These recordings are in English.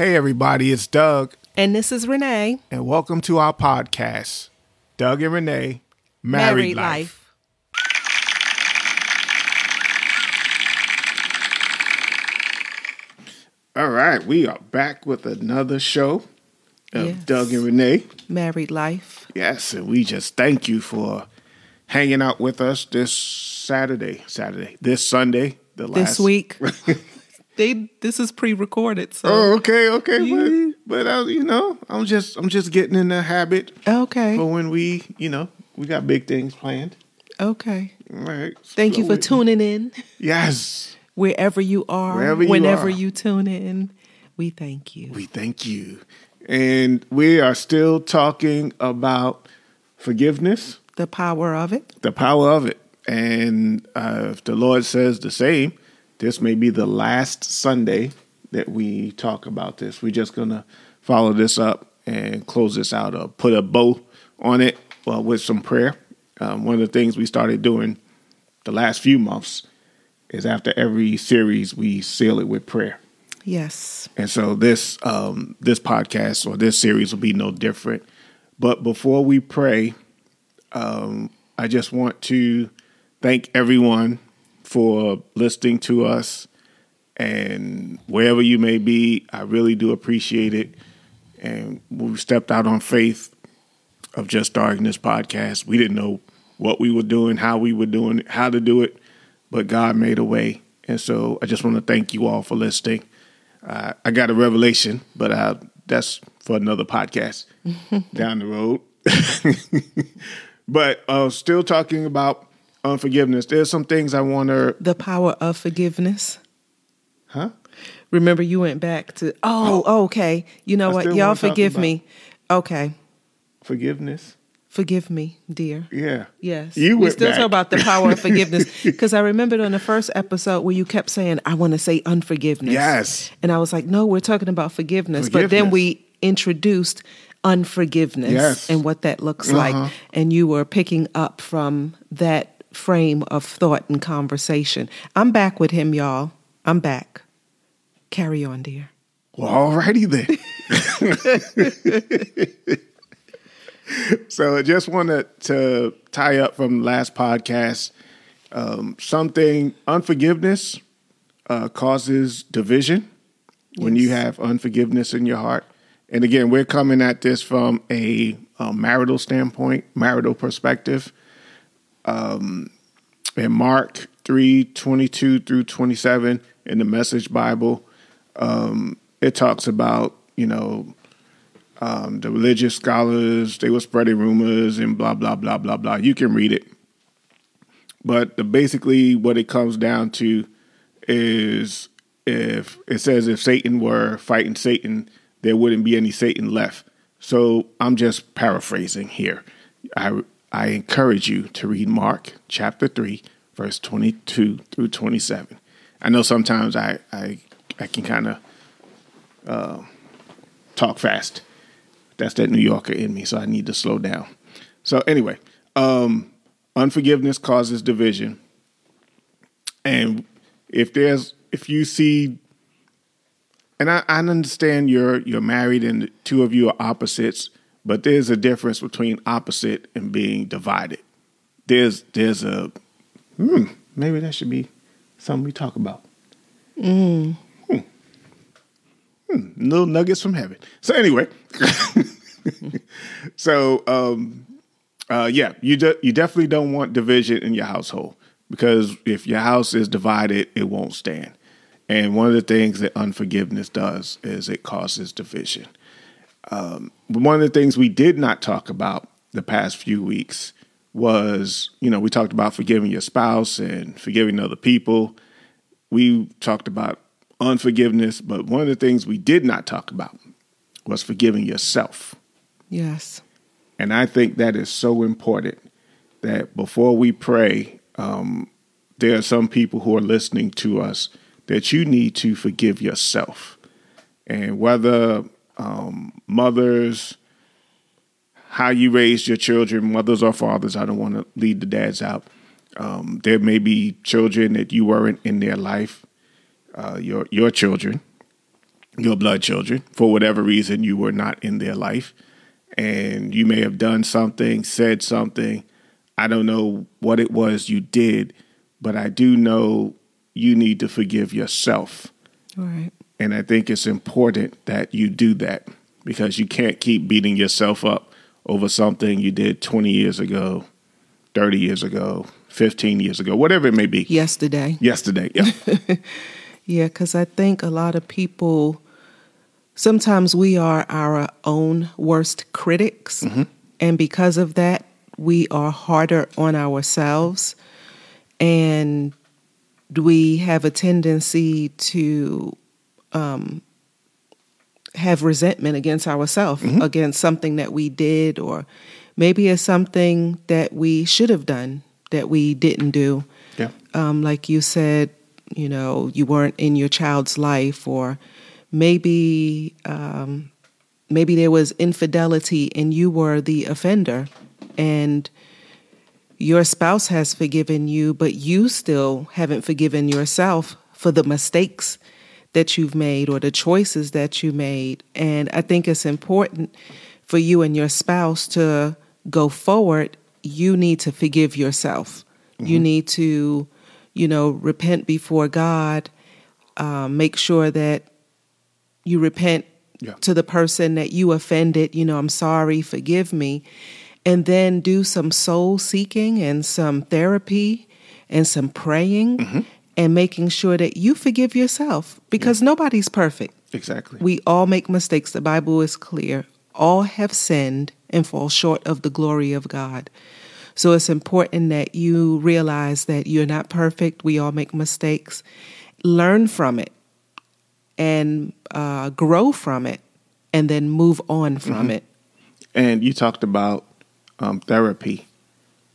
Hey, everybody, it's Doug, And this is Renee. and welcome to our podcast, Doug and Renee Married, Life. All right, we are back with another show of Yes. Doug and Renee. Married Life. Yes, and we just thank you for hanging out with us this Saturday, Saturday, this Sunday, the last This week. they this is pre-recorded, so Oh, okay, okay, Yeah. but but I, you know, I'm just I'm just getting in the habit okay. for when we, you know, we got big things planned. Okay. All right. Thank you for tuning in. Yes, Wherever you are, Wherever you whenever are. you tune in, we thank you. we thank you, and we are still talking about forgiveness, The power of it. the power of it, and uh, if the Lord says the same, this may be the last Sunday that we talk about this. We're just gonna follow this up and close this out, or put a bow on it, well, with some prayer. Um, one of the things we started doing the last few months is after every series we seal it with prayer. Yes. And so this um, this podcast or this series will be no different. But before we pray, um, I just want to thank everyone for listening to us. And wherever you may be, I really do appreciate it. And we stepped out on faith of just starting this podcast. We didn't know what we were doing, how we were doing it, how to do it, but God made a way. And so I just want to thank you all for listening. Uh, I got a revelation, but uh, that's for another podcast down the road. but uh, still talking about unforgiveness. There's some things I want to, The power of forgiveness. huh? Remember you went back to Oh, okay. You know I what? Y'all forgive me. Okay. Forgiveness. Forgive me, dear. Yeah. Yes. You we still back. talk about the power of forgiveness because I remembered on the first episode where you kept saying, I want to say unforgiveness. Yes. And I was like, no, we're talking about forgiveness. But then we introduced unforgiveness Yes. and what that looks Uh-huh. like. And you were picking up from that frame of thought and conversation. I'm back with him, y'all. I'm back. Carry on, dear. Well, alrighty then. so I just wanted to tie up from last podcast. Um, something unforgiveness uh, causes division when you have unforgiveness in your heart. And again, we're coming at this from a, uh marital standpoint, marital perspective. Um, in Mark three twenty two through twenty seven in the Message Bible, um, it talks about you know um, the religious scholars they were spreading rumors and blah blah blah blah blah. You can read it, but the, basically what it comes down to is if it says if Satan were fighting Satan, there wouldn't be any Satan left. So I'm just paraphrasing here. I I encourage you to read Mark chapter three, verse twenty two through twenty seven. I know sometimes I I, I can kind of uh, talk fast. That's that New Yorker in me, so I need to slow down. So anyway, um, unforgiveness causes division, and if there's if you see, and I, I understand you're you're married and two of you are opposites, but there's a difference between opposite and being divided. There's there's a hmm, maybe that should be something we talk about. Hmm. Hmm, little nuggets from heaven. So anyway, so um, uh, yeah, you de- you definitely don't want division in your household because if your house is divided, it won't stand. And one of the things that unforgiveness does is it causes division. Um, one of the things we did not talk about the past few weeks was, you know, we talked about forgiving your spouse and forgiving other people. We talked about unforgiveness, but one of the things we did not talk about was forgiving yourself. Yes. And I think that is so important that before we pray, um, there are some people who are listening to us that you need to forgive yourself. And whether um, mothers, how you raised your children, mothers or fathers, I don't want to lead the dads out. Um, there may be children that you weren't in their life, uh, your your children, your blood children for whatever reason you were not in their life and you may have done something, said something. I don't know what it was you did, but I do know you need to forgive yourself. Right. And I think it's important that you do that because you can't keep beating yourself up over something you did 20 years ago, 30 years ago, 15 years ago, whatever it may be. Yesterday. Yesterday, yeah. Yeah, because I think a lot of people, sometimes we are our own worst critics. Mm-hmm. And because of that, we are harder on ourselves. And we have a tendency to um, have resentment against ourselves, against something that we did, or maybe it's something that we should have done that we didn't do yeah. um, like you said, you know, you weren't in your child's life, or maybe um, maybe there was infidelity and you were the offender, and your spouse has forgiven you, but you still haven't forgiven yourself for the mistakes that you've made or the choices that you made. And I think it's important for you and your spouse to go forward. You need to forgive yourself. You need to, you know, repent before God. Um, make sure that you repent Yeah. to the person that you offended. You know, I'm sorry, forgive me. And then do some soul seeking and some therapy and some praying and making sure that you forgive yourself because nobody's perfect. Exactly. We all make mistakes. The Bible is clear. All have sinned and fall short of the glory of God. So it's important that you realize that you're not perfect. We all make mistakes. Learn from it and uh, grow from it and then move on from it. And you talked about um, therapy.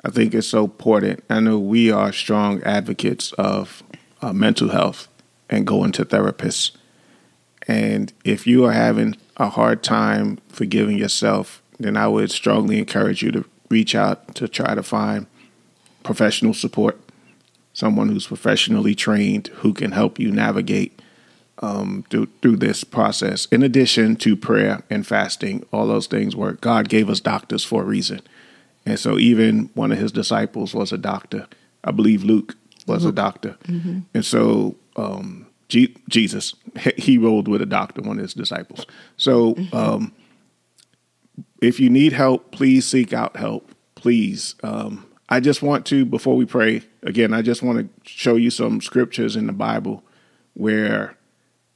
I think it's so important. I know we are strong advocates of uh, mental health and going to therapists. And if you are having a hard time forgiving yourself, then I would strongly encourage you to reach out to try to find professional support, someone who's professionally trained who can help you navigate um, through, through this process. In addition to prayer and fasting, all those things work. God gave us doctors for a reason. And so even one of his disciples was a doctor. I believe Luke was a doctor. And so um, G- Jesus, he rolled with a doctor, one of his disciples. So um, if you need help, please seek out help. Please. Um, I just want to, before we pray, again, I just want to show you some scriptures in the Bible where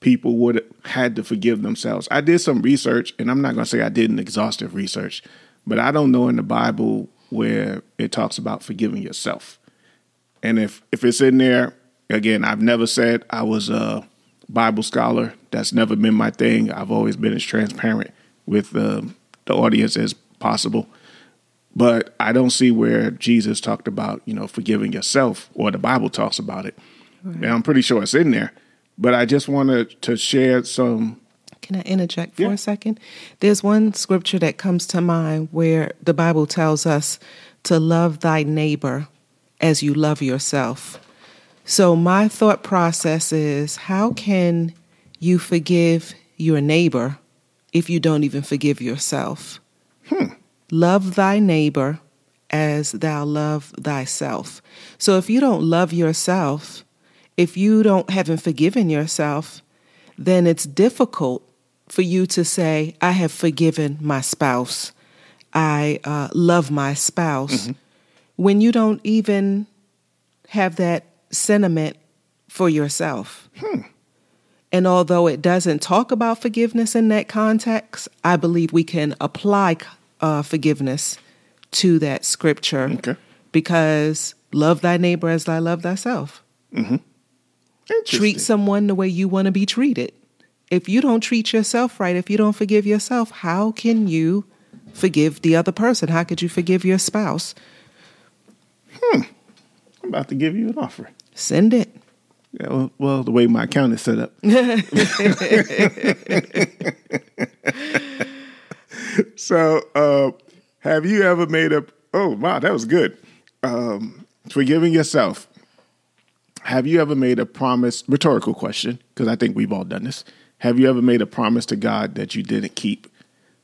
people would have had to forgive themselves. I did some research, and I'm not going to say I did an exhaustive research, but I don't know in the Bible where it talks about forgiving yourself. And if if it's in there, again, I've never said I was a Bible scholar. That's never been my thing. I've always been as transparent with um, the audience as possible. But I don't see where Jesus talked about, you know, forgiving yourself or the Bible talks about it. And I'm pretty sure it's in there. But I just wanted to share some Can I interject for Yeah. a second? There's one scripture that comes to mind where the Bible tells us to love thy neighbor as you love yourself. So, my thought process is how can you forgive your neighbor if you don't even forgive yourself? Love thy neighbor as thou love thyself. So, if you don't love yourself, if you don't haven't forgiven yourself, then it's difficult for you to say, I have forgiven my spouse. I uh, love my spouse. When you don't even have that sentiment for yourself. And although it doesn't talk about forgiveness in that context, I believe we can apply uh, forgiveness to that scripture Okay. because love thy neighbor as thy love thyself treat someone the way you want to be treated. If you don't treat yourself right, if you don't forgive yourself, how can you forgive the other person? How could you forgive your spouse? I'm about to give you an offer. Send it. Yeah, well, well, the way my account is set up. so, uh, have you ever made a? Oh, wow, that was good. Um, forgiving yourself. Have you ever made a promise? Rhetorical question, because I think we've all done this. Have you ever made a promise to God that you didn't keep?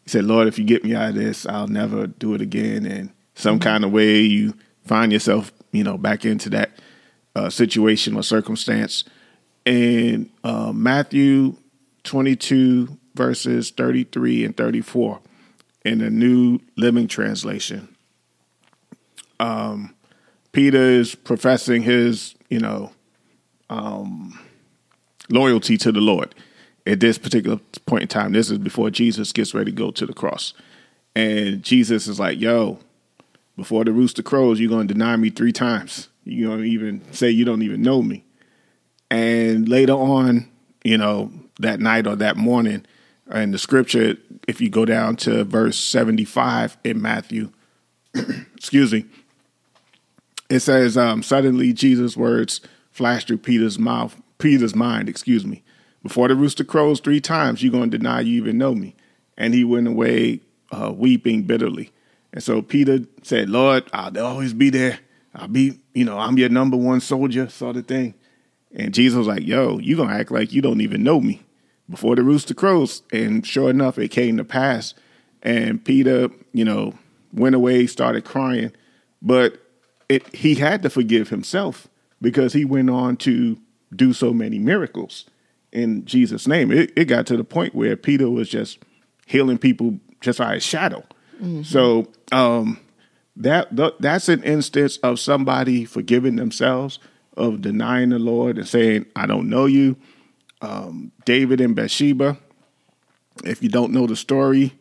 He said, Lord, if you get me out of this, I'll never do it again. And some kind of way you find yourself, you know, back into that uh, situation or circumstance. In uh, Matthew 22, verses 33 and 34, in the New Living Translation, um, Peter is professing his, you know, um, loyalty to the Lord at this particular point in time. This is before Jesus gets ready to go to the cross. And Jesus is like, yo, before the rooster crows, you're going to deny me three times. You're going to even say you don't even know me. And later on, you know, that night or that morning, in the scripture, if you go down to verse 75 in Matthew, excuse me, it says, um, suddenly Jesus' words flashed through Peter's mouth, Peter's mind, excuse me. Before the rooster crows three times, you're going to deny you even know me. And he went away uh, weeping bitterly. And so Peter said, Lord, I'll always be there. I'll be, you know, I'm your number one soldier, sort of thing. And Jesus was like, yo, you to act like you don't even know me before the rooster crows. And sure enough, it came to pass. And Peter, you know, went away, started crying. But it, he had to forgive himself because he went on to do so many miracles in Jesus' name. It, it got to the point where Peter was just healing people just by his shadow. Mm-hmm. So um, that that's an instance of somebody forgiving themselves, of denying the Lord and saying, "I don't know you." Um, David and Bathsheba. If you don't know the story,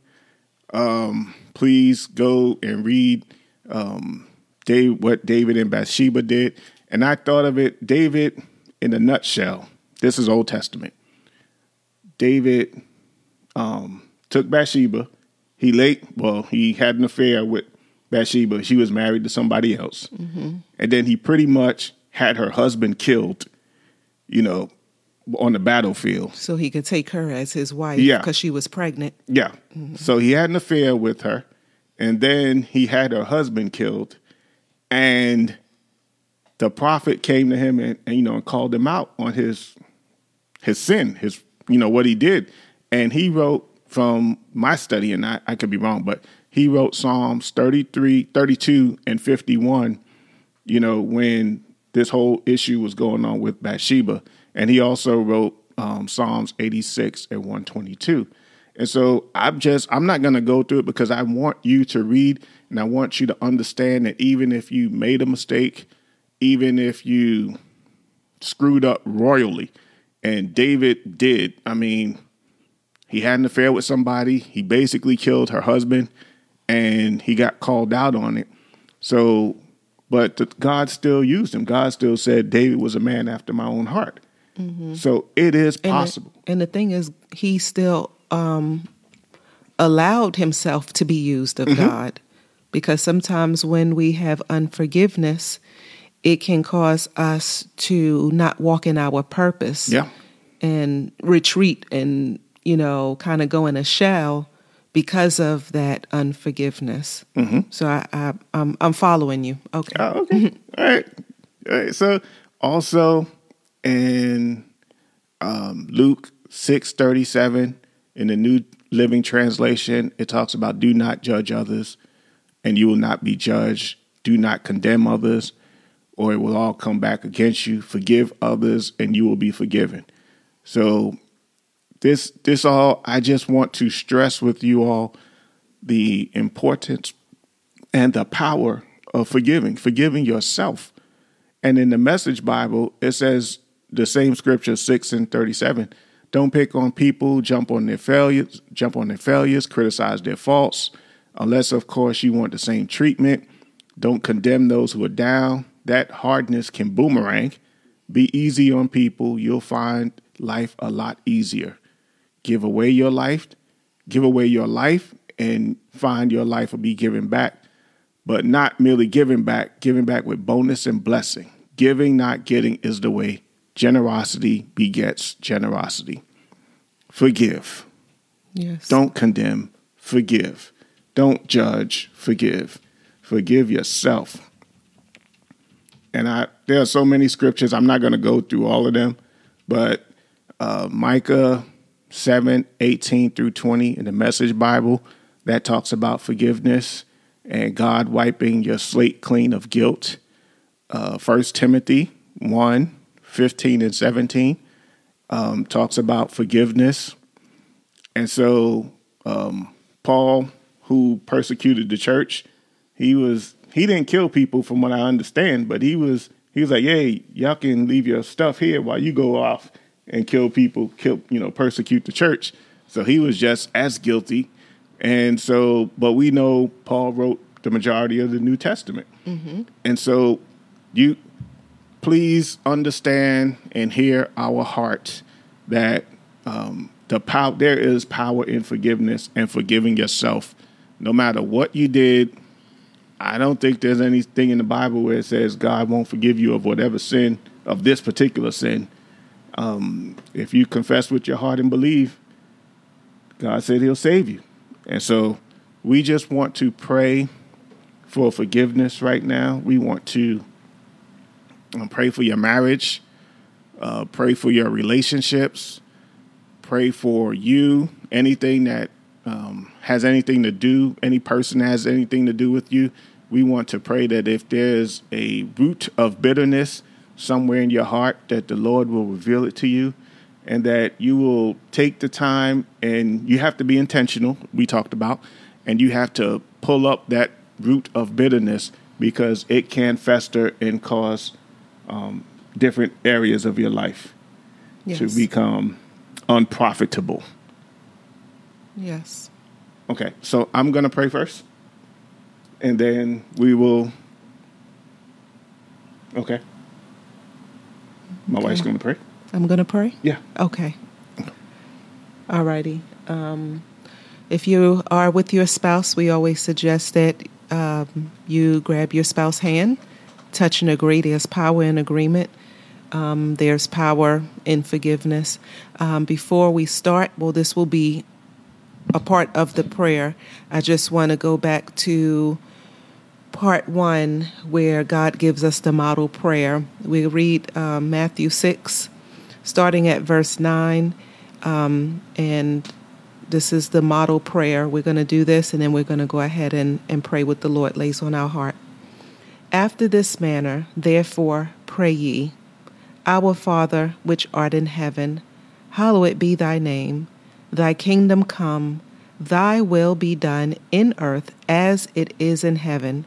um, please go and read um, Dave, what David and Bathsheba did. And I thought of it, David, in a nutshell. This is Old Testament. David um, took Bathsheba. He late, well, he had an affair with Bathsheba. She was married to somebody else. Mm-hmm. And then he pretty much had her husband killed, you know, on the battlefield. So he could take her as his wife yeah. because she was pregnant. Yeah. Mm-hmm. So he had an affair with her. And then he had her husband killed. And the prophet came to him and, and, you know and called him out on his his sin, his you know what he did, and he wrote from my study, and I, I could be wrong, but he wrote Psalms 33, 32, and 51, you know, when this whole issue was going on with Bathsheba. And he also wrote um, Psalms 86 and 122. And so I'm just, I'm not going to go through it because I want you to read and I want you to understand that even if you made a mistake, even if you screwed up royally, and David did, I mean, he had an affair with somebody, he basically killed her husband, and he got called out on it. So, but God still used him. God still said David was a man after my own heart. Mm-hmm. So it is possible. And the, and the thing is, he still um, allowed himself to be used of mm-hmm. God because sometimes when we have unforgiveness, it can cause us to not walk in our purpose. Yeah. And retreat and, you know, kind of go in a shell because of that unforgiveness. Mm-hmm. So I, I, am I'm, I'm following you. Okay. Oh, okay. All right. All right. So also in um, Luke six thirty seven in the New Living Translation, it talks about do not judge others, and you will not be judged. Do not condemn others, or it will all come back against you. Forgive others, and you will be forgiven. So this this all I just want to stress with you all the importance and the power of forgiving, forgiving yourself. And in the Message Bible, it says the same scripture, six and thirty-seven. Don't pick on people, jump on their failures, jump on their failures, criticize their faults, unless of course you want the same treatment. Don't condemn those who are down. That hardness can boomerang. Be easy on people. You'll find life a lot easier. Give away your life, give away your life, and find your life will be given back, but not merely giving back, giving back with bonus and blessing. Giving, not getting, is the way. Generosity begets generosity. Forgive. Yes. Don't condemn. Forgive. Don't judge. Forgive. Forgive yourself. And I there are so many scriptures. I'm not going to go through all of them, but uh, Micah 7, 18 through 20 in the Message Bible that talks about forgiveness and God wiping your slate clean of guilt. Uh, 1 Timothy 1, 15 and 17 um, talks about forgiveness. And so um, Paul, who persecuted the church, he was he didn't kill people from what I understand, but he was he was like, "Hey, y'all can leave your stuff here while you go off and kill people, kill you know, persecute the church." So he was just as guilty. And so, but we know Paul wrote the majority of the New Testament, mm-hmm. and so you please understand and hear our heart that um, the power there is power in forgiveness and forgiving yourself, no matter what you did. I don't think there's anything in the Bible where it says God won't forgive you of whatever sin of this particular sin. Um, if you confess with your heart and believe, God said He'll save you, and so we just want to pray for forgiveness right now. We want to um, pray for your marriage. Uh, pray for your relationships. Pray for you. Anything that um, has anything to do, any person has anything to do with you, we want to pray that if there's a root of bitterness somewhere in your heart, that the Lord will reveal it to you and that you will take the time and you have to be intentional, we talked about, and you have to pull up that root of bitterness because it can fester and cause um, different areas of your life yes. to become unprofitable. Yes. Okay, so I'm going to pray first, and then we will. Okay. My okay. wife's going to pray. I'm going to pray? Yeah. Okay. All righty. Um, if you are with your spouse, we always suggest that um, you grab your spouse's hand touch and agree. There's power in agreement. Um, there's power in forgiveness. Um, before we start, well, this will be a part of the prayer. I just want to go back to part one where God gives us the model prayer. We read uh, Matthew 6, starting at verse 9. Um, and this is the model prayer. We're going to do this and then we're going to go ahead and, and pray what the Lord lays on our heart. After this manner, therefore, pray ye Our Father, which art in heaven, hallowed be thy name. Thy kingdom come, thy will be done in earth as it is in heaven.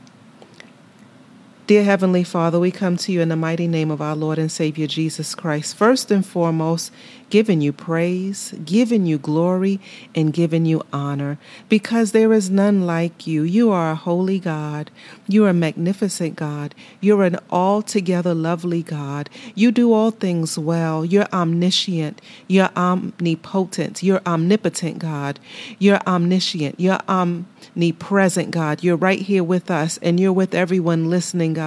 Dear Heavenly Father, we come to you in the mighty name of our Lord and Savior Jesus Christ. First and foremost, giving you praise, giving you glory, and giving you honor, because there is none like you. You are a holy God. You are a magnificent God. You're an altogether lovely God. You do all things well. You're omniscient. You're omnipotent. You're omnipotent, God. You're omniscient. You're omnipresent, God. You're right here with us, and you're with everyone listening, God.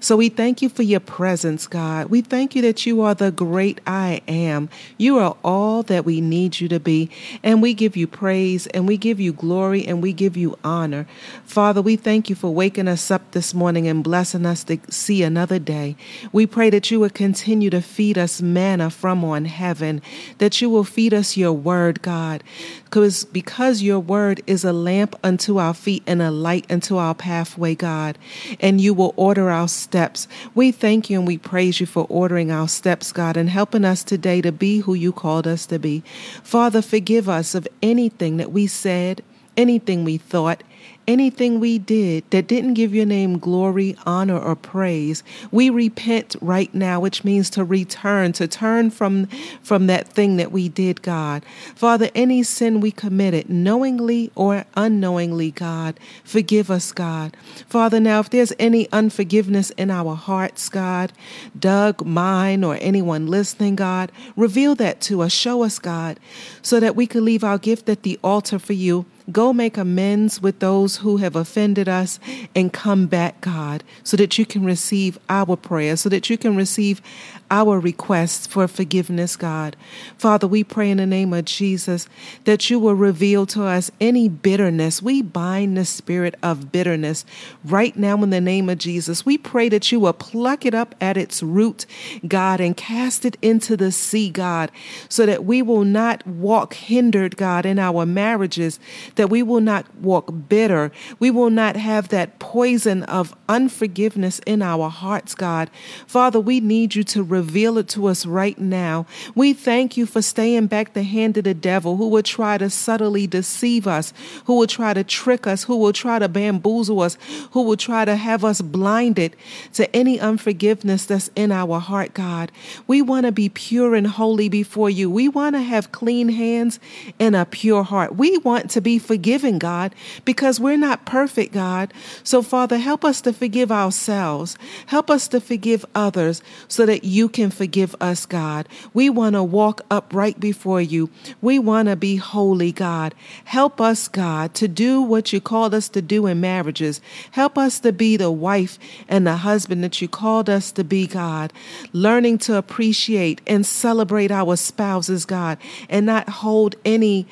So we thank you for your presence, God. We thank you that you are the great I am. You are all that we need you to be. And we give you praise and we give you glory and we give you honor. Father, we thank you for waking us up this morning and blessing us to see another day. We pray that you would continue to feed us manna from on heaven, that you will feed us your word, God. Because because your word is a lamp unto our feet and a light unto our pathway, God. And you will order our steps. We thank you and we praise you for ordering our steps, God, and helping us today to be who you called us to be. Father, forgive us of anything that we said, anything we thought, anything we did that didn't give your name glory, honor, or praise, we repent right now, which means to return, to turn from, from that thing that we did, God. Father, any sin we committed, knowingly or unknowingly, God, forgive us, God. Father, now if there's any unforgiveness in our hearts, God, Doug, mine, or anyone listening, God, reveal that to us, show us, God, so that we could leave our gift at the altar for you Go make amends with those who have offended us and come back, God, so that you can receive our prayer, so that you can receive our requests for forgiveness, God. Father, we pray in the name of Jesus that you will reveal to us any bitterness. We bind the spirit of bitterness right now in the name of Jesus. We pray that you will pluck it up at its root, God, and cast it into the sea, God, so that we will not walk hindered, God, in our marriages, that we will not walk bitter. We will not have that poison of unforgiveness in our hearts, God. Father, we need you to reveal it to us right now. We thank you for staying back the hand of the devil who would try to subtly deceive us, who will try to trick us, who will try to bamboozle us, who will try to have us blinded to any unforgiveness that's in our heart, God. We want to be pure and holy before you. We want to have clean hands and a pure heart. We want to be forgiven, God, because we're not perfect, God. So, Father, help us to forgive ourselves. Help us to forgive others so that you can forgive us, God. We want to walk upright before you. We want to be holy, God. Help us, God, to do what you called us to do in marriages. Help us to be the wife and the husband that you called us to be, God. Learning to appreciate and celebrate our spouses, God, and not hold any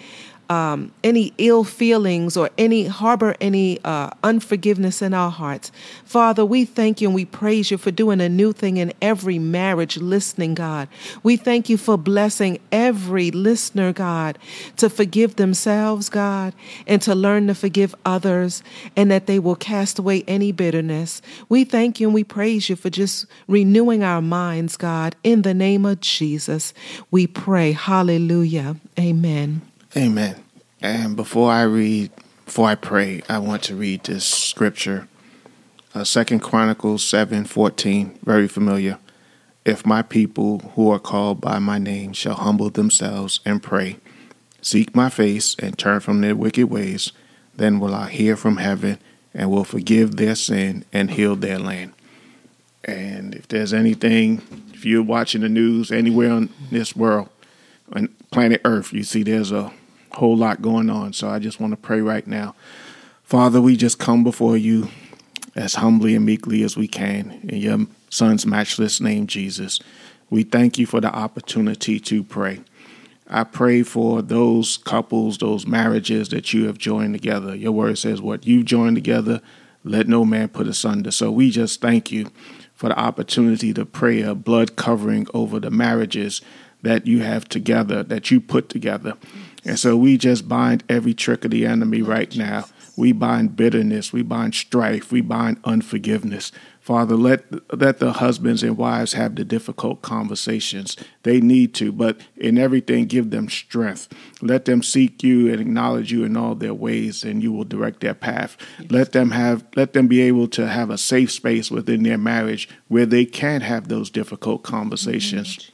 um, any ill feelings or any harbor any uh, unforgiveness in our hearts. Father, we thank you and we praise you for doing a new thing in every marriage listening, God. We thank you for blessing every listener, God, to forgive themselves, God, and to learn to forgive others, and that they will cast away any bitterness. We thank you and we praise you for just renewing our minds, God. In the name of Jesus, we pray. Hallelujah. Amen. Amen. And before I read, before I pray, I want to read this scripture. Uh, Second Chronicles seven fourteen, very familiar. If my people who are called by my name shall humble themselves and pray, seek my face, and turn from their wicked ways, then will I hear from heaven and will forgive their sin and heal their land. And if there's anything, if you're watching the news anywhere on this world, on planet Earth, you see there's a whole lot going on. So I just want to pray right now. Father, we just come before you as humbly and meekly as we can in your son's matchless name, Jesus. We thank you for the opportunity to pray. I pray for those couples, those marriages that you have joined together. Your word says, What you've joined together, let no man put asunder. So we just thank you for the opportunity to pray a blood covering over the marriages that you have together, that you put together. And so we just bind every trick of the enemy right now. We bind bitterness, we bind strife, we bind unforgiveness. Father, let let the husbands and wives have the difficult conversations. They need to, but in everything give them strength. Let them seek you and acknowledge you in all their ways and you will direct their path. Yes. Let them have let them be able to have a safe space within their marriage where they can have those difficult conversations.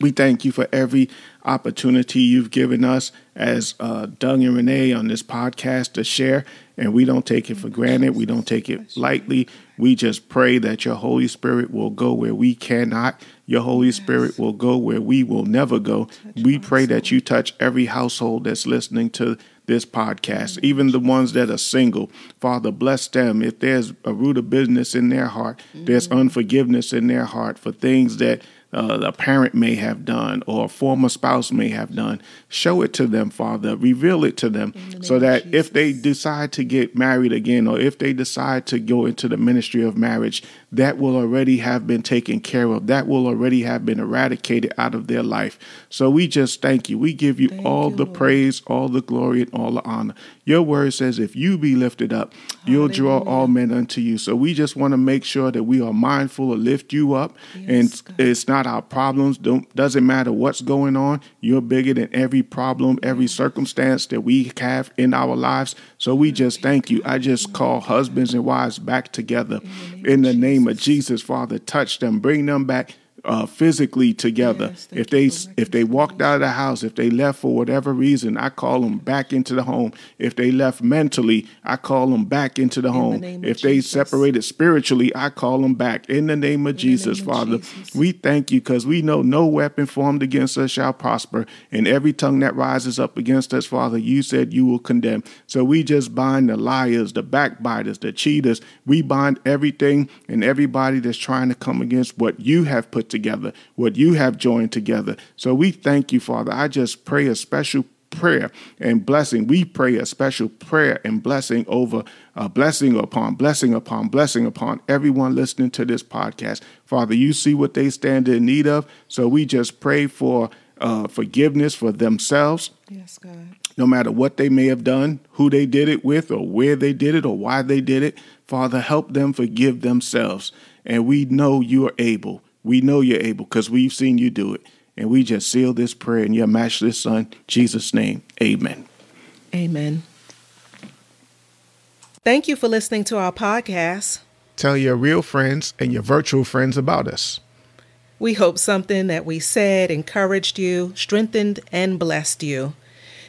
We thank you for every opportunity you've given us as uh, Doug and Renee on this podcast to share, and we don't take it for granted. We don't take it lightly. We just pray that your Holy Spirit will go where we cannot. Your Holy Spirit will go where we will never go. We pray that you touch every household that's listening to this podcast, even the ones that are single. Father, bless them. If there's a root of business in their heart, there's mm-hmm. unforgiveness in their heart for things that uh, a parent may have done or a former spouse may have done. Show it to them, Father. Reveal it to them the so that if they decide to get married again or if they decide to go into the ministry of marriage, that will already have been taken care of. That will already have been eradicated out of their life. So we just thank you. We give you thank all you, the Lord. praise, all the glory, and all the honor. Your word says, if you be lifted up, you'll draw all men unto you. So we just want to make sure that we are mindful to lift you up. Yes, and God. it's not our problems. Don't, doesn't matter what's going on. You're bigger than every problem, every circumstance that we have in our lives. So we just thank you. I just call husbands and wives back together in the name of Jesus, Father. Touch them, bring them back uh, physically together. Yes, if they if they walked out of the house, if they left for whatever reason, I call them back into the home. If they left mentally, I call them back into the the home. of if they Jesus. separated spiritually, I call them back in the name of Jesus, name of Father. Jesus. We thank you because we know no weapon formed against us shall prosper, and every tongue that rises up against us, Father, you said you will condemn. So we just bind the liars, the backbiters, the cheaters. We bind everything and everybody that's trying to come against what you have put together, what you have joined together. So we thank you, Father. I just pray a special prayer and blessing. We pray a special prayer and blessing over uh, blessing upon blessing upon blessing upon everyone listening to this podcast. Father, you see what they stand in need of. So we just pray for uh, forgiveness for themselves, Yes, God. no matter what they may have done, who they did it with, or where they did it, or why they did it. Father, help them forgive themselves. And we know you are able. We know you're able because we've seen you do it. And we just seal this prayer in your matchless Son, Jesus' name. Amen. Amen. Thank you for listening to our podcast. Tell your real friends and your virtual friends about us. We hope something that we said encouraged you, strengthened, and blessed you.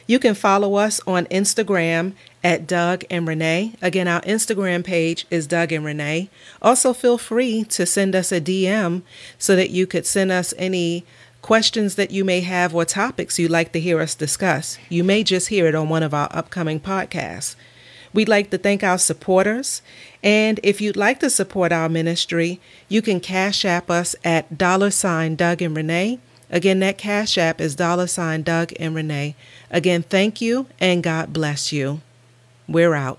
You can follow us on Instagram at Doug and Renee. Again, our Instagram page is Doug and Renee. Also, feel free to send us a DM so that you could send us any questions that you may have or topics you'd like to hear us discuss. You may just hear it on one of our upcoming podcasts. We'd like to thank our supporters. And if you'd like to support our ministry, you can cash app us at dollar sign Doug and Renee. Again, that cash app is dollar sign Doug and Renee. Again, thank you and God bless you. We're out.